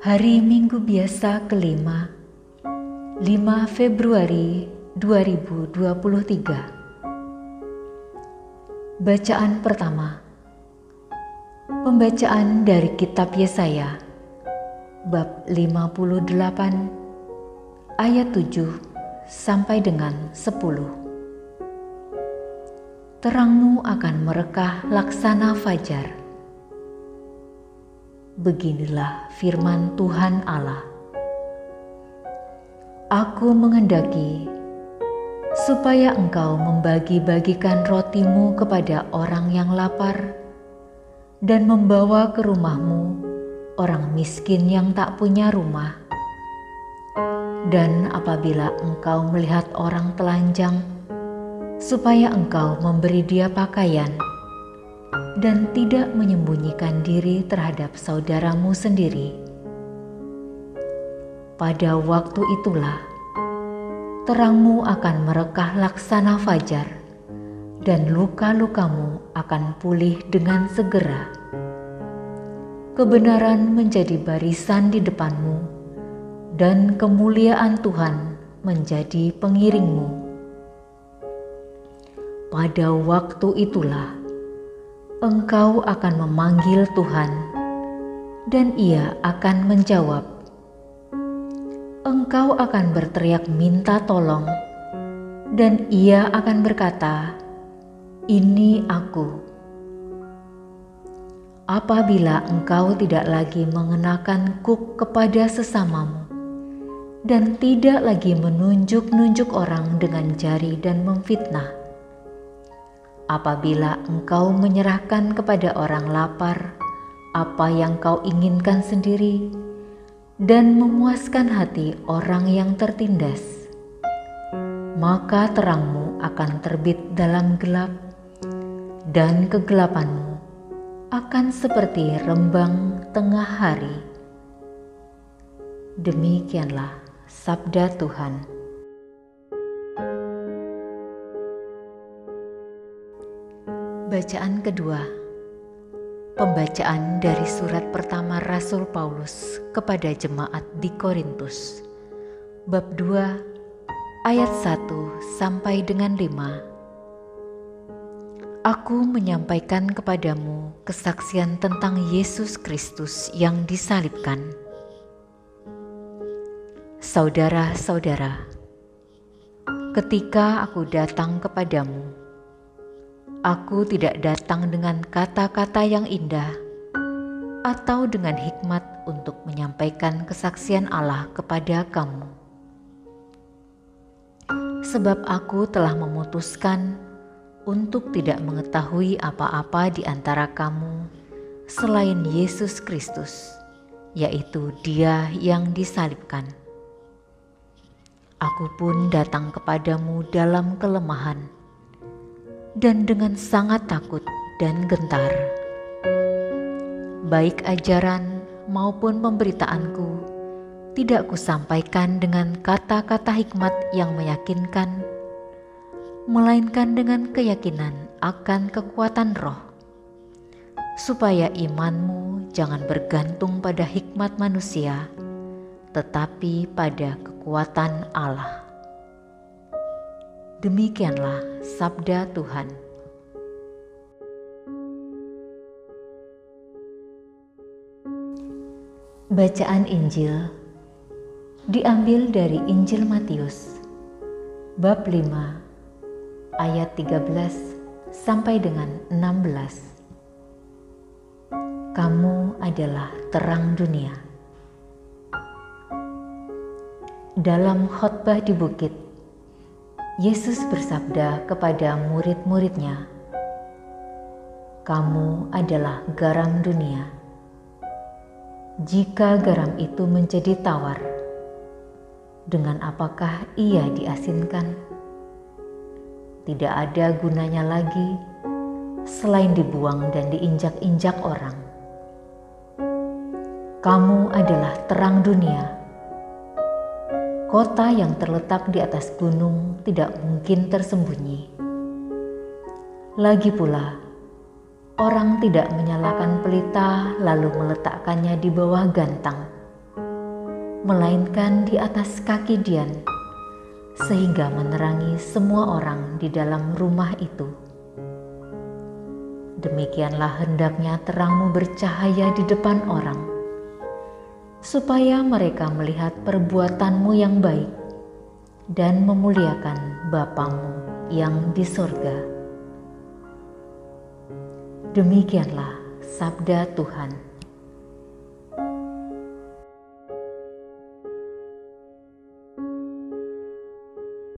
Hari Minggu biasa kelima 5 Februari 2023 Bacaan pertama. Pembacaan dari Kitab Yesaya Bab 58 ayat 7 sampai dengan 10 Terangmu akan merekah laksana fajar Beginilah firman Tuhan Allah. Aku mengendaki supaya engkau membagi-bagikan rotimu kepada orang yang lapar dan membawa ke rumahmu orang miskin yang tak punya rumah. Dan apabila engkau melihat orang telanjang, supaya engkau memberi dia pakaian dan tidak menyembunyikan diri terhadap saudaramu sendiri. Pada waktu itulah terangmu akan merekah laksana fajar, dan luka-lukamu akan pulih dengan segera. Kebenaran menjadi barisan di depanmu, dan kemuliaan Tuhan menjadi pengiringmu. Pada waktu itulah engkau akan memanggil Tuhan, dan Ia akan menjawab. Engkau akan berteriak minta tolong, dan Ia akan berkata, "Ini Aku." Apabila engkau tidak lagi mengenakan kuk kepada sesamamu, dan tidak lagi menunjuk-nunjuk orang dengan jari dan memfitnah, apabila engkau menyerahkan kepada orang lapar apa yang kau inginkan sendiri dan memuaskan hati orang yang tertindas, maka terangmu akan terbit dalam gelap dan kegelapanmu akan seperti rembang tengah hari. Demikianlah sabda Tuhan. Bacaan kedua. Pembacaan dari surat pertama Rasul Paulus kepada jemaat di Korintus. Bab 2 ayat 1 sampai dengan 5 Aku menyampaikan kepadamu kesaksian tentang Yesus Kristus yang disalibkan. Saudara-saudara, ketika aku datang kepadamu, Aku tidak datang dengan kata-kata yang indah atau dengan hikmat untuk menyampaikan kesaksian Allah kepada kamu. Sebab aku telah memutuskan untuk tidak mengetahui apa-apa di antara kamu selain Yesus Kristus, yaitu Dia yang disalibkan. Aku pun datang kepadamu dalam kelemahan dan dengan sangat takut dan gentar. Baik ajaran maupun pemberitaanku tidak kusampaikan dengan kata-kata hikmat yang meyakinkan, melainkan dengan keyakinan akan kekuatan roh, supaya imanmu jangan bergantung pada hikmat manusia, tetapi pada kekuatan Allah. Demikianlah sabda Tuhan. Bacaan Injil diambil dari Injil Matius bab 5 ayat 13 sampai dengan 16. Kamu adalah terang dunia. Dalam khotbah di bukit Yesus bersabda kepada murid-muridnya, "Kamu adalah garam dunia. Jika garam itu menjadi tawar, dengan apakah ia diasinkan? Tidak ada gunanya lagi selain dibuang dan diinjak-injak orang. Kamu adalah terang dunia." Kota yang terletak di atas gunung tidak mungkin tersembunyi. Lagi pula, orang tidak menyalakan pelita lalu meletakkannya di bawah gantang, melainkan di atas kaki Dian, sehingga menerangi semua orang di dalam rumah itu. Demikianlah hendaknya terangmu bercahaya di depan orang, supaya mereka melihat perbuatanmu yang baik dan memuliakan Bapamu yang di sorga. Demikianlah sabda Tuhan.